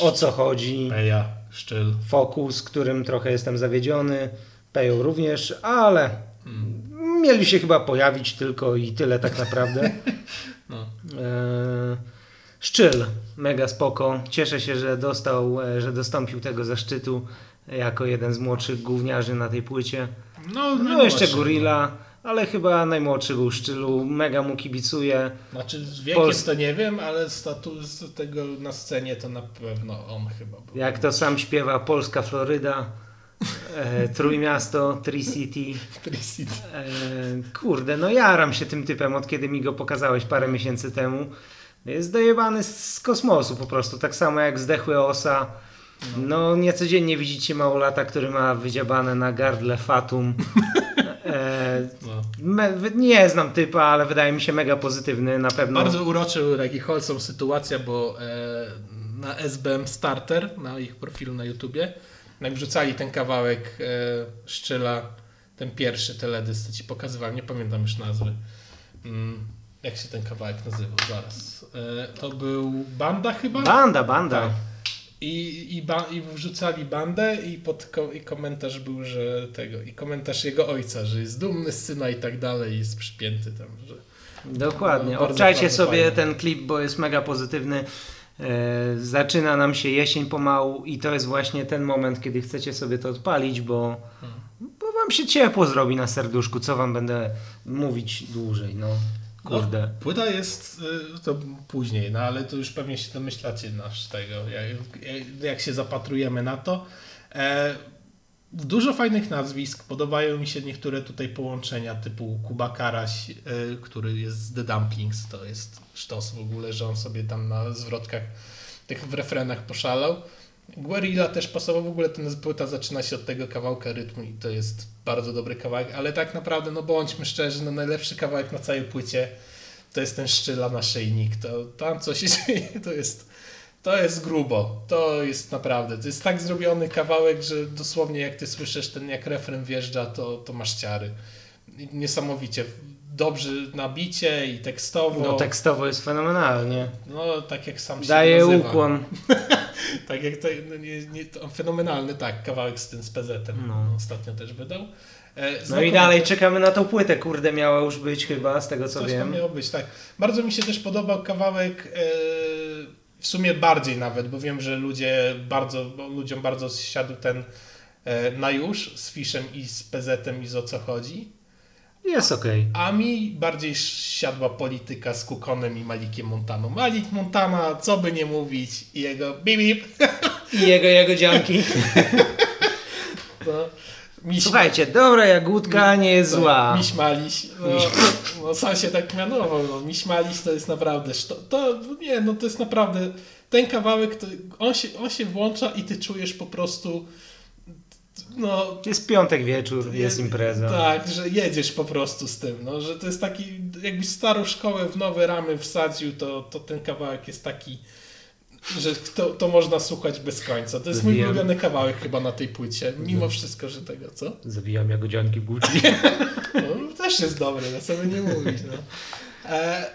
o co chodzi. Peja, Szczyl. Focus, którym trochę jestem zawiedziony. Peją również, ale Mm. mieli się chyba pojawić tylko i tyle tak naprawdę. No. E, Szczyl, mega spoko. Cieszę się, że dostał, e, że dostąpił tego zaszczytu jako jeden z młodszych gówniarzy na tej płycie. No, No jeszcze Gorilla, ale chyba najmłodszy był Szczylu. Mega mu kibicuję. Znaczy z wiekiem Pols- to nie wiem, ale status tego na scenie to na pewno on chyba był. Jak to sam śpiewa, Polska Floryda, e, Trójmiasto, Tri-City. Tricity. E, kurde, no jaram się tym typem, od kiedy mi go pokazałeś parę miesięcy temu. Jest dojebany z, z kosmosu po prostu, tak samo jak zdechły osa. No niecodziennie widzicie małolata, który ma wydziabane na gardle Fatum. E, No. me, nie znam typa, ale wydaje mi się mega pozytywny, na pewno. Bardzo uroczy, taki wholesome sytuacja, bo e, na SBM Starter, na ich profilu na YouTubie, jak wrzucali ten kawałek e, Szczyla, ten pierwszy teledysk, co ci pokazywałem, nie pamiętam już nazwy. Mm, jak się ten kawałek nazywał? Zaraz. E, to był Banda chyba? Banda, banda. Tak. I, i, ba, I wrzucali bandę i, pod, ko, i komentarz był, że tego, i komentarz jego ojca, że jest dumny z syna i tak dalej, jest przypięty tam, że Dokładnie. No, Obczajcie sobie fajnie. ten klip, bo jest mega pozytywny. E, zaczyna nam się jesień pomału i to jest właśnie ten moment, kiedy chcecie sobie to odpalić, bo, Hmm. bo wam się ciepło zrobi na serduszku. Co wam będę mówić dłużej, no. Kurde. Płyta jest y, to później, no ale to już pewnie się domyślacie nasz tego, jak, jak- się zapatrujemy na to. E, dużo fajnych nazwisk, podobają mi się niektóre tutaj połączenia typu Kuba Karaś, y, który jest z The Dumplings, to jest sztos w ogóle, że on sobie tam na zwrotkach tych w refrenach poszalał. Guerilla też pasował, w ogóle ten płyta zaczyna się od tego kawałka rytmu i to jest bardzo dobry kawałek, ale tak naprawdę, no bądźmy szczerzy, no najlepszy kawałek na całej płycie to jest ten szczyla naszyjnik, to tam co się dzieje, to jest, to jest grubo, to jest naprawdę, to jest tak zrobiony kawałek, że dosłownie jak ty słyszysz ten, jak refren wjeżdża, to, to masz ciary. I Dobrze nabicie i tekstowo. No tekstowo jest fenomenalnie. No, tak jak sam się Daję nazywa. ukłon. Tak jak to, no nie, nie, to fenomenalny, tak, kawałek z tym z PZ-em No. ostatnio też wydał. E, No i dalej czekamy na tą płytę, kurde, miała już być chyba, z tego co Coś wiem. miało być, tak. Bardzo mi się też podobał kawałek, e, w sumie bardziej nawet, bo wiem, że ludzie bardzo, ludziom bardzo siadł ten e, na już z Fiszem i z PZ-em i z o co chodzi. Jest okej. A mi bardziej siadła polityka z Kukonem i Malikiem Montaną. Malik Montana, co by nie mówić, i jego bip bip. I jego, jego dzianki. No, Miś, Słuchajcie, dobra jagódka nie jest zła. Miś Maliś, no, no sam się tak mianował, no, Miś Maliś to jest naprawdę, szto- to nie, no to jest naprawdę, ten kawałek, to, on, się, on się włącza i ty czujesz po prostu, no Jest piątek wieczór, jest impreza. Tak, że jedziesz po prostu z tym, no, że to jest taki, jakbyś starą szkołę w nowe ramy wsadził, to, to ten kawałek jest taki, że to, to można słuchać bez końca. To jest mój Wiem. ulubiony kawałek chyba na tej płycie, mimo wszystko, że tego, co? Zawijam jagodzianki w buci. No, też jest dobry, no co by nie mówić, no. E,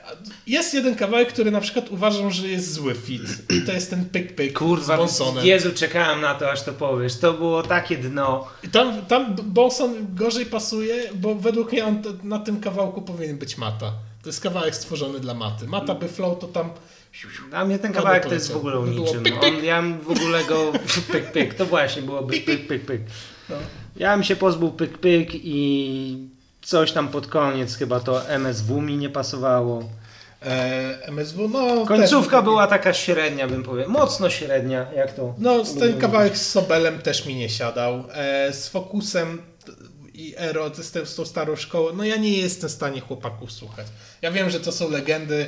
jest jeden kawałek, który na przykład uważam, że jest zły fit i to jest ten pyk pyk z Kurwa, Bonsonem. Jezu, czekałem na to, aż to powiesz. To było takie dno. Tam, tam Bonson gorzej pasuje, bo według mnie on na tym kawałku powinien być Mata. To jest kawałek stworzony dla Maty. Mata by flow to tam... Dla mnie ten kawałek to jest w ogóle o To było niczym. pyk, On, ja w ogóle go pyk pyk, to właśnie byłoby pyk pyk pyk. No. Ja bym się pozbył pyk pyk i coś tam pod koniec chyba to MSW mi nie pasowało. E, MSW, no... Końcówka też, była taka średnia bym powiedział, mocno średnia, jak to. No, ten kawałek z Sobelem też mi nie siadał. E, z Fokusem i Ero, z, z tą starą szkołą, no ja nie jestem w stanie chłopaków słuchać. Ja wiem, że to są legendy,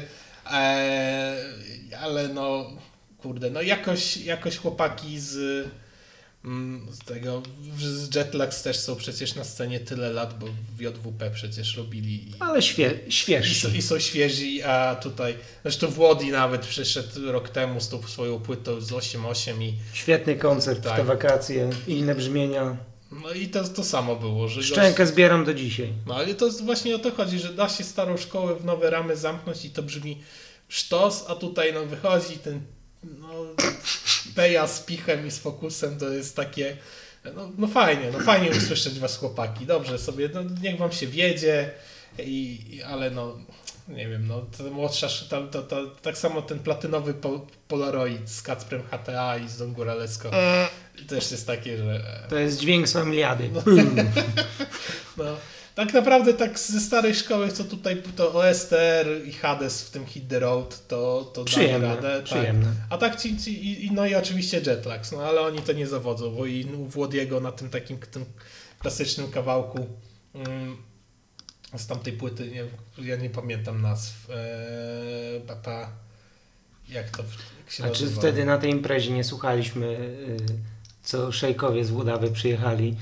e, ale no, kurde, no jakoś, jakoś chłopaki z, z tego, z Jetlags też są przecież na scenie tyle lat, bo w JWP przecież robili i, Ale świe, i, są, i są świeżi, a tutaj, zresztą Włodi nawet przyszedł rok temu z tą swoją płytą z 8.8 i Świetny koncert Tak. te wakacje, inne brzmienia. No i to, to samo było, że Szczękę zbieram do dzisiaj. No ale to właśnie o to chodzi, że da się starą szkołę w nowe ramy zamknąć i to brzmi sztos, a tutaj no wychodzi ten no, Peja z pichem i z fokusem, to jest takie no, no fajnie, no fajnie usłyszeć was chłopaki, dobrze sobie, no, niech wam się wiedzie, i, i, ale no nie wiem, no ta młodsza, sz- ta, ta, ta, tak samo ten platynowy po, Polaroid z Kacprem HTA i z Don Góraleską też jest takie, że e, To jest dźwięk z familiady. No, tak naprawdę tak ze starej szkoły, co tutaj to OSTR i Hades w tym Hit the Road, to, to Przyjemne, radę. przyjemne. Tak. A tak ci, ci i, no i oczywiście Jetlags, no ale oni to nie zawodzą, bo i u Włodiego na tym takim tym klasycznym kawałku mm, z tamtej płyty, nie, ja nie pamiętam nazw, eee, papa, jak to jak się A czy nazywa? wtedy na tej imprezie nie słuchaliśmy, y, co szejkowie z Włodawy przyjechali?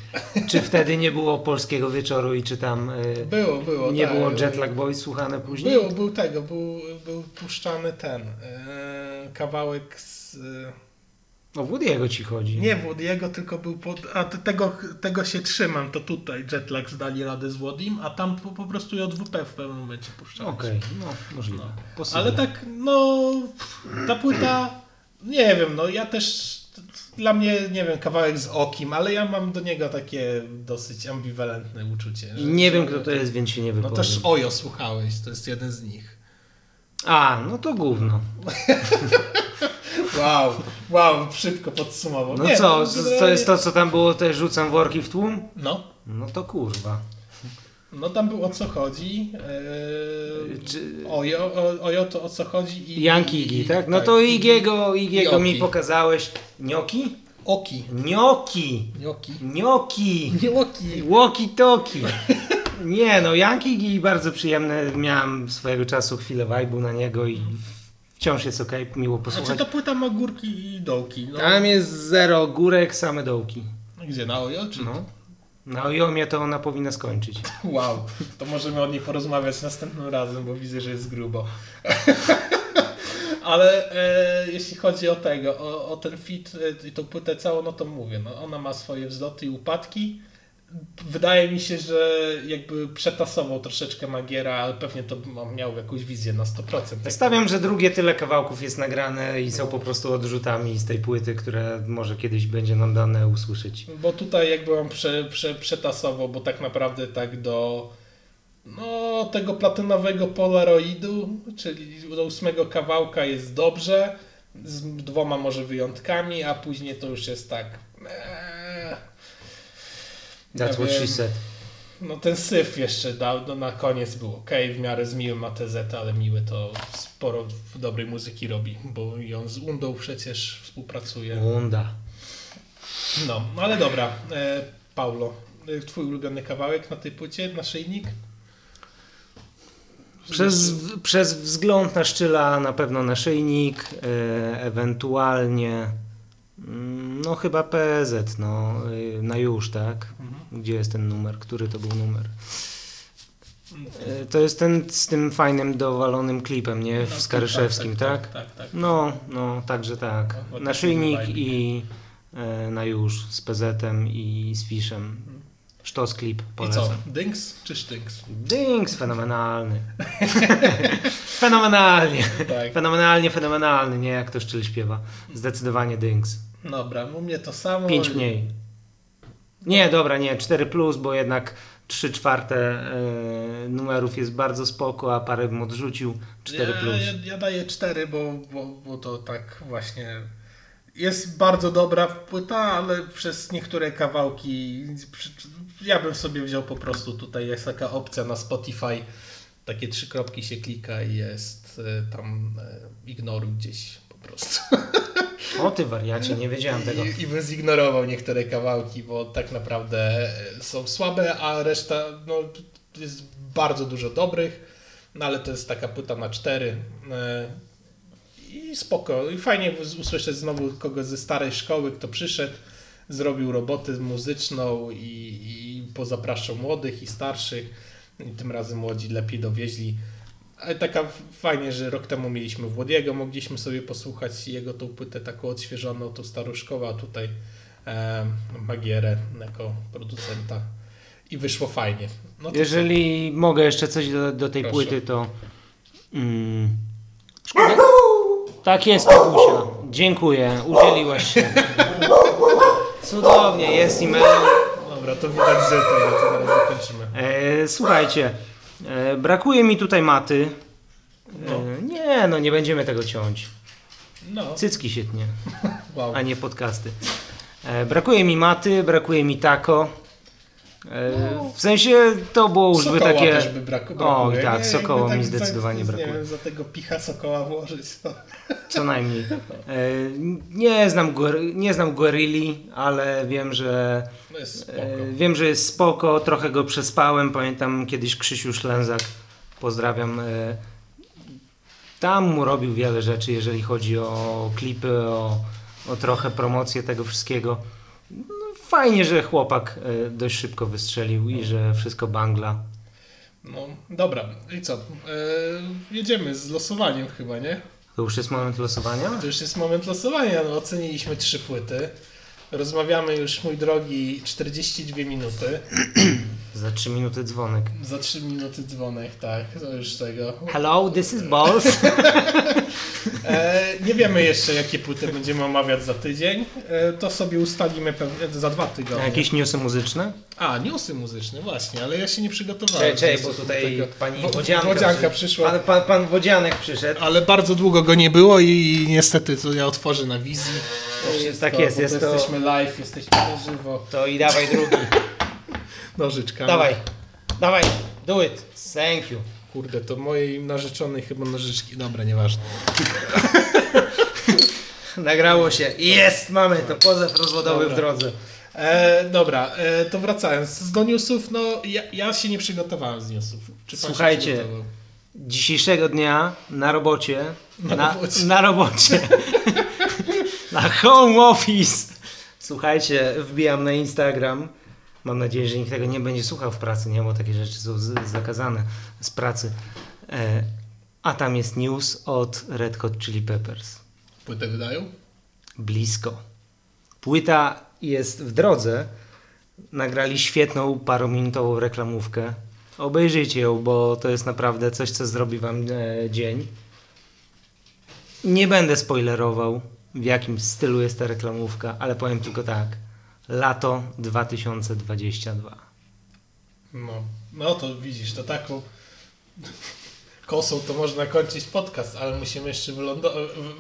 Czy wtedy nie było polskiego wieczoru i czy tam y, Było, było. nie tak. było Jetlag Boys słuchane później? Był, był tego, był, był puszczany ten e, kawałek z. E, O Woody'ego ci chodzi. nie Włodiego, tylko był pod. A te- tego, tego się trzymam, to tutaj Jetlag zdali radę z Włodim, a tam po, po prostu JWP w pewnym momencie puszczali. Okej, no możliwe. No. Ale tak, no. Ta płyta. Nie wiem, no ja też. Dla mnie, nie wiem, kawałek z Okim, ale ja mam do niego takie dosyć ambiwalentne uczucie. że- Nie wiem kto to jest, więc się nie No wypowiem. też Ojo słuchałeś, to jest jeden z nich. A, no to gówno. Wow, wow, szybko podsumował. No Nie, co, no, to generalnie- jest to co tam było, te rzucam worki w tłum? No, No to kurwa. No tam było o co chodzi. Eee, Czy... ojo, o, ojo to o co chodzi i... I- Igi, tak? No to Igiego, Igiego Gnocchi. mi pokazałeś. Nioki? Oki. Nioki! Nioki. Nioki! Nie oki. Walkie talkie. Nie no, Yankee Gi bardzo przyjemne. Miałem swojego czasu chwilę vibe'u na niego i wciąż jest ok, miło Znaczy posłuchać. ta płyta ma górki i dołki. No. Tam jest zero górek, same dołki. Gdzie, na ojo? Czy... No. Na Ojomie to ona powinna skończyć. Wow, to możemy o niej porozmawiać następnym razem, bo widzę, że jest grubo. Ale e, jeśli chodzi o tego, o, o ten fit e, i tą płytę całą, no to mówię, no ona ma swoje wzloty i upadki. Wydaje mi się, że jakby przetasował troszeczkę Magiera, ale pewnie to miał jakąś wizję na 100%. Tak Stawiam, że drugie tyle kawałków jest nagrane i są po prostu odrzutami z tej płyty, które może kiedyś będzie nam dane usłyszeć. Bo tutaj jakby on prze, prze, przetasował, bo tak naprawdę tak do no, tego platynowego polaroidu, czyli do ósmego kawałka jest dobrze, z dwoma może wyjątkami, a później to już jest tak. Eee, That's Ja what she wiem. said. no ten syf jeszcze dał, no na koniec był ok, w miarę z miłym ATZ, ale miły to sporo dobrej muzyki robi, bo i on z Undą przecież współpracuje. Unda. No, ale dobra, e, Paulo, y, twój ulubiony kawałek na tej płycie, naszyjnik? Przez, przez wzgląd na szczyla na pewno naszyjnik, e, ewentualnie mm, no chyba PZ, no y, na już, tak? Mhm. Gdzie jest ten numer? Który to był numer? E, To jest ten z tym fajnym dowalonym klipem, nie? W No, Skaryszewskim, tak? Tak, tak. tak. No, no, także tak. No, no, Naszyjnik i e, na już z PZ-em i z Fiszem. Sztos klip, I co? polecam. Dynks czy sztynks? Dings, fenomenalny. fenomenalnie. Tak. Fenomenalnie, fenomenalny, nie jak to szczyl śpiewa. Zdecydowanie Dings. Dobra, u mnie to samo. 5 mniej. Nie, dobra, nie, 4 plus, bo jednak 3 czwarte e, numerów jest bardzo spoko, a parę bym odrzucił. 4 ja, plus. Ja, ja daję 4, bo, bo, bo to tak właśnie jest bardzo dobra płyta, ale przez niektóre kawałki ja bym sobie wziął po prostu tutaj jest taka opcja na Spotify. Takie trzy kropki się klika i jest e, tam e, ignoruj gdzieś po prostu. O ty wariacie, nie wiedziałem tego. I, I bym zignorował niektóre kawałki, bo tak naprawdę e, są słabe, a reszta no, jest bardzo dużo dobrych, no ale to jest taka płyta na cztery. e, I spoko. I fajnie usłyszeć znowu kogoś ze starej szkoły, kto przyszedł, zrobił robotę muzyczną i, i pozapraszał młodych i starszych. I tym razem młodzi lepiej dowieźli. Ale taka fajnie, że rok temu mieliśmy Włodiego, mogliśmy sobie posłuchać jego tą płytę taką odświeżoną, tą starą szkołę, a tutaj e, Magierę jako producenta. I wyszło fajnie. No to Jeżeli mogę jeszcze coś do, do tej Proszę. płyty, to. Mm, szkoda. Tak jest, Kubusia. Dziękuję, udzieliłaś się. Cudownie, jest e-mail. Dobra, to widać, że tego, to zaraz zakończymy. E, słuchajcie, brakuje mi tutaj maty. No. E, nie, no nie będziemy tego ciąć. No, Cycki się tnie, wow. a nie podcasty. E, brakuje mi maty, brakuje mi tako. E, w sensie to było już by takie. też by brak, O, brakuje. i tak, nie? Sokoła Jakby mi tak zdecydowanie brakuje. Nie wiem, za tego picha Sokoła włożyć. To. Co najmniej. E, nie znam, nie znam Guerilli, ale wiem, że No jest spoko. e, wiem, że jest spoko. Trochę go przespałem. Pamiętam kiedyś Krzysiu Szlęzak, pozdrawiam. Tam mu robił wiele rzeczy, jeżeli chodzi o klipy, o, o trochę promocję tego wszystkiego. Fajnie, że chłopak e, dość szybko wystrzelił i że wszystko bangla. No, dobra. I co? E, jedziemy z losowaniem chyba, nie? To już jest moment losowania? To już jest moment losowania. No, oceniliśmy trzy płyty. Rozmawiamy już, mój drogi, 42 minuty. Za 3 minuty dzwonek. Za 3 minuty dzwonek, tak. To już tego. Hello, this is Balls. E, nie wiemy jeszcze, jakie płyty będziemy omawiać za tydzień. E, to sobie ustalimy za dwa tygodnie. Jakieś newsy muzyczne? A, newsy muzyczne, właśnie, ale ja się nie przygotowałem. Czekaj, bo tutaj tego. pani Wo- Wodzianka, Wodzianka przy- przyszła. Pan, pan, pan Wodzianek przyszedł. Ale bardzo długo go nie było i niestety to ja otworzę na wizji. To wszystko, tak jest, jest to- Jesteśmy live, jesteśmy na żywo. To i dawaj drugi. Nożyczkami. dawaj, dawaj, do it. Thank you. Kurde, to mojej narzeczonej chyba nożyczki. Dobra, nieważne. Nagrało się. Jest, mamy to. Pozew rozwodowy Dobra. w drodze. E, dobra, e, to wracając. Do newsów, no ja, ja się nie przygotowałem z newsów. Czy pan się Słuchajcie, przygotował? Dzisiejszego dnia na robocie. Na Na, robocie. na robocie. na home office. Słuchajcie, wbijam na Instagram. Mam nadzieję, że nikt tego nie będzie słuchał w pracy, nie? Bo takie rzeczy są zakazane z pracy. E, a tam jest news od Red Hot Chili Peppers. Płytę wydają? Blisko. Płyta jest w drodze. Nagrali świetną parominutową reklamówkę. Obejrzyjcie ją, bo to jest naprawdę coś, co zrobi wam e, dzień. Nie będę spoilerował, w jakim stylu jest ta reklamówka, ale powiem tylko tak. Lato 2022. No, no to widzisz, to taką kosą to można kończyć podcast, ale musimy jeszcze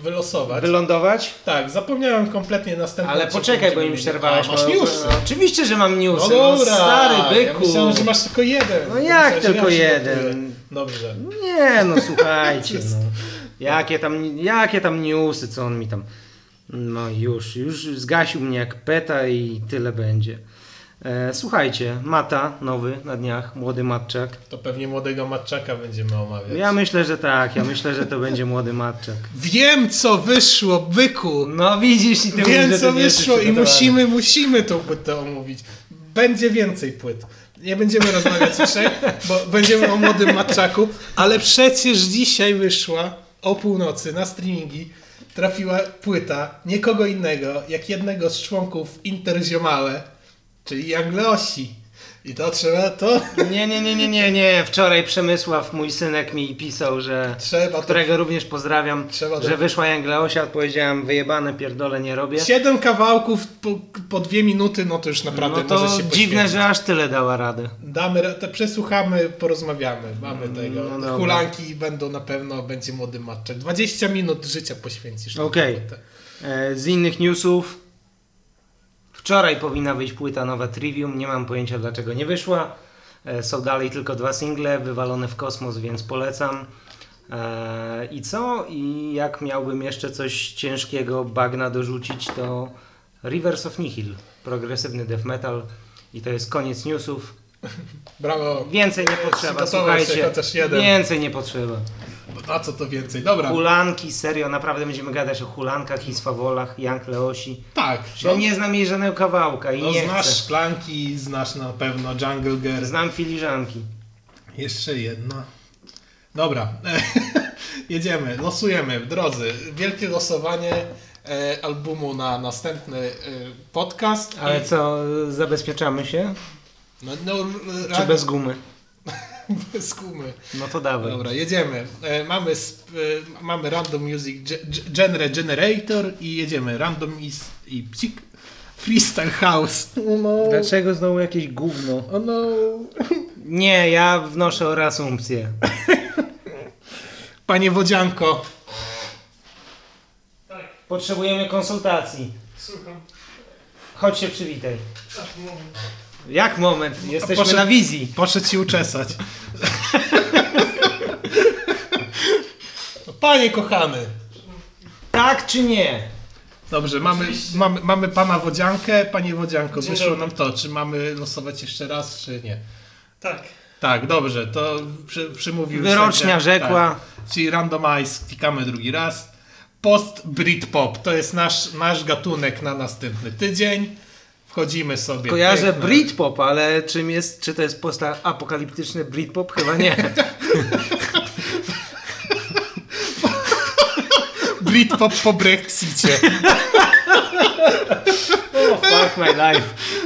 wylosować. Wylądować? tak, zapomniałem kompletnie następny Ale poczekaj, bo im przerwałeś. Masz no, newsy. no, oczywiście, że mam No newsy. dobra, stary Ja byku. myślałem, że masz tylko jeden. No jak tylko ja jeden? Dobrze. Nie, no słuchajcie. No. Jakie, tam, jakie tam newsy, co on mi tam. No już, już zgasił mnie jak peta i tyle będzie. E, słuchajcie, Mata, nowy na dniach, młody Matczak. To pewnie młodego Matczaka będziemy omawiać. Ja myślę, że tak, ja myślę, że to będzie młody Matczak. Wiem co wyszło, byku! No widzisz i ty mówisz, Wiem że co wyszło i musimy, musimy tą płytę omówić. Będzie więcej płyt. Nie będziemy rozmawiać dzisiaj, bo będziemy o młodym Matczaku, ale przecież dzisiaj wyszła o północy na streamingi trafiła płyta nikogo innego jak jednego z członków Interziomale, czyli Angleosi. I to trzeba, to Nie, nie, nie, nie, nie, nie. Wczoraj Przemysław, mój synek mi pisał, że... trzeba to Którego również pozdrawiam, Trzeba że do- wyszła Jangleosia, odpowiedziałem wyjebane pierdole nie robię. Siedem kawałków po, po dwie minuty, no to już naprawdę No to może się dziwne, poświęcić. że aż tyle dała radę. Damy, to przesłuchamy, porozmawiamy. Mamy tego. no dobra. Hulanki będą na pewno, będzie młody matczek. 20 minut życia poświęcisz. Okej. płytę. E, Z innych newsów. Wczoraj powinna wyjść płyta nowa Trivium. Nie mam pojęcia dlaczego nie wyszła. E, Są dalej tylko dwa single wywalone w kosmos, więc polecam. E, I co? I jak miałbym jeszcze coś ciężkiego bagna dorzucić, to Rivers of Nihil. Progresywny death metal. I to jest koniec newsów. Brawo. Więcej nie potrzeba, słuchajcie. Więcej nie potrzeba. Na co to więcej? Dobra. Hulanki, serio, naprawdę będziemy gadać o hulankach i swawolach, Jank Leosi. Tak. Ja nie znam jej żadnego kawałka i no, nie znasz chcę. szklanki, znasz na pewno Jungle Girl. Znam filiżanki. Jeszcze jedna. Dobra. Jedziemy, losujemy. Drodzy, wielkie losowanie e, albumu na następny e, podcast. Ale I- co, zabezpieczamy się? No, no, Czy bez gumy? bez gumy. No to dawaj. Dobra, jedziemy. E, mamy, sp, e, mamy Random Music ge- ge- Genre Generator i jedziemy. Random is, i psik. Freestyle House. Oh no. Dlaczego znowu jakieś gówno? Oh no. Nie, ja wnoszę o reasumpcję. Panie Wodzianko. Potrzebujemy konsultacji. Słucham. Chodź się przywitaj. Jak moment? Jesteśmy Poszedł- na wizji. Poszedł się uczesać. Panie kochany. Tak czy nie? Dobrze, mamy, mamy, mamy pana Wodziankę. Panie Wodzianko, Dzień wyszło dobry. nam to. Czy mamy losować jeszcze raz, czy nie? Tak. Tak, dobrze, to przy, przymówił Wyrocznia sędzia. rzekła. Tak. Czyli randomize, klikamy drugi raz. Post Britpop, to jest nasz, nasz gatunek na następny tydzień. Wchodzimy sobie. Kojarzę piękne- Britpop, ale czym jest, czy to jest posta apokaliptyczny Britpop? Chyba nie. Britpop po Brexicie. Oh, fuck my life.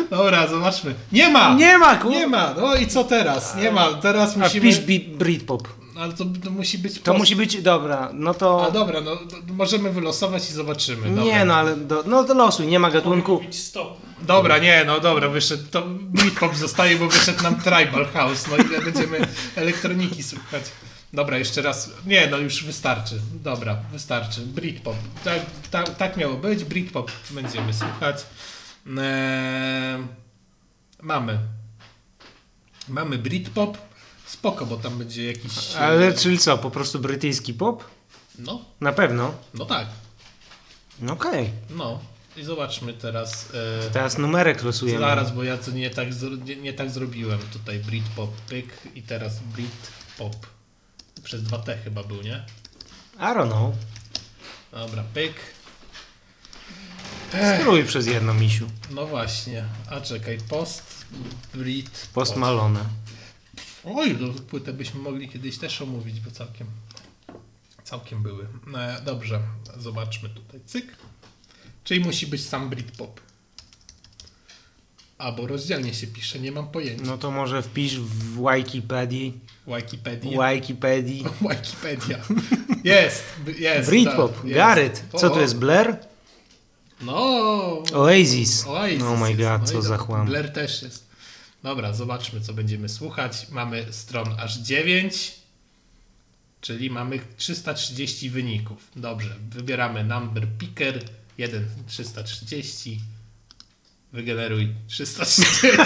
Dobra, zobaczmy. Nie ma! Nie ma, ku... Nie ma! No i co teraz? Nie ma. Teraz A musimy. pisz bi- Britpop. Ale to, to musi być. To post- musi być, dobra, no to... A dobra, no możemy wylosować i zobaczymy. Dobra. Nie no, ale do, no to losuj, nie ma gatunku. Mówić stop. Dobra, nie, no dobra, wyszedł. To Britpop zostaje, bo wyszedł nam Tribal House. No i będziemy elektroniki słuchać. Dobra, jeszcze raz. Nie, no już wystarczy. Dobra, wystarczy. Britpop. Tak, tak, tak miało być. Britpop będziemy słuchać. Eee, mamy. Mamy Britpop. Spoko, bo tam będzie jakiś. Ale czyli co, po prostu brytyjski pop? No, Na pewno. no tak. No Okej. No. I zobaczmy teraz. E, Teraz numerek losujemy. Zaraz, bo ja to nie tak, nie, nie tak zrobiłem. Tutaj Britpop, pyk i teraz Britpop. Przez 2T chyba był, nie? I don't know. Dobra, pyk. Spróbuj przez jedno, misiu. No właśnie. A czekaj, post Brit. Post Malone. Oj, no, płytę byśmy mogli kiedyś też omówić, bo całkiem całkiem były. E, dobrze, zobaczmy tutaj. Cyk. Czyli musi być sam Britpop. Albo rozdzielnie się pisze, nie mam pojęcia. No to może wpisz w Wikipedii. Wikipedia. Wikipedii. Wikipedia. Jest, jest. Britpop. tak. Garrett. Co to jest, Blair? No. Oasis. Oasis Oh my god, No co i za chłam. Blair też jest. Dobra, zobaczmy, co będziemy słuchać. Mamy stron aż 9, czyli mamy 330 wyników. Dobrze, wybieramy number picker 1 330. Wygeneruj 330.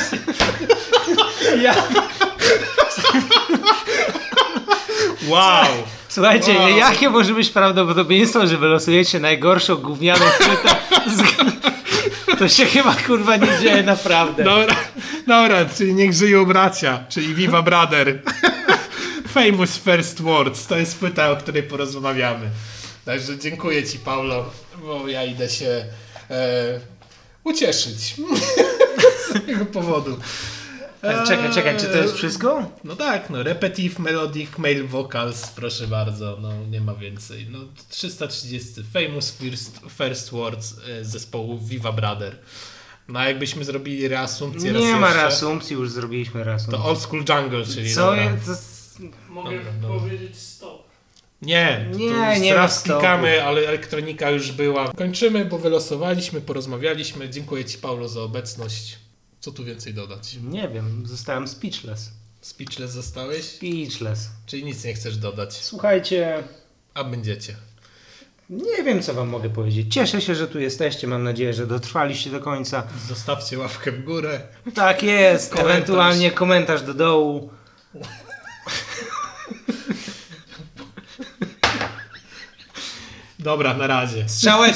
Ja. Wow! Słuchajcie, Wow. jakie może być prawdopodobieństwo, że wylosujecie najgorszą gównianą płytę z... To się chyba kurwa nie dzieje naprawdę. Dobra, dobra, czyli niech żyją bracia, czyli Viva Brother. Famous First Words, to jest płyta, o której porozmawiamy. Także dziękuję Ci, Paulo, bo ja idę się e, ucieszyć z tego powodu. E, Czekaj, czekaj, czy to jest wszystko? No tak, no Repetitive Melodic Male Vocals, proszę bardzo, no nie ma więcej. No 330, Famous First, first Words e, zespołu Viva Brother. No a jakbyśmy zrobili reasumpcję raz Nie ma jeszcze, reasumpcji, już zrobiliśmy reasumpcję. To Old School Jungle, czyli Co dobra. To... Mogę Dobra, dobra. powiedzieć stop. Nie, Nie, nie raz klikamy, ale elektronika już była. Kończymy, bo wylosowaliśmy, porozmawialiśmy. Dziękuję Ci Paulo za obecność. Co tu więcej dodać? Nie wiem, zostałem speechless. Speechless zostałeś? Speechless. Czyli nic nie chcesz dodać, Słuchajcie, a będziecie. nie wiem co wam mogę powiedzieć. Cieszę się, że tu jesteście. Mam nadzieję, że dotrwaliście do końca. Zostawcie łapkę w górę. Tak jest. Komentarz. Ewentualnie komentarz do dołu. Dobra, na razie. Strzałeczka.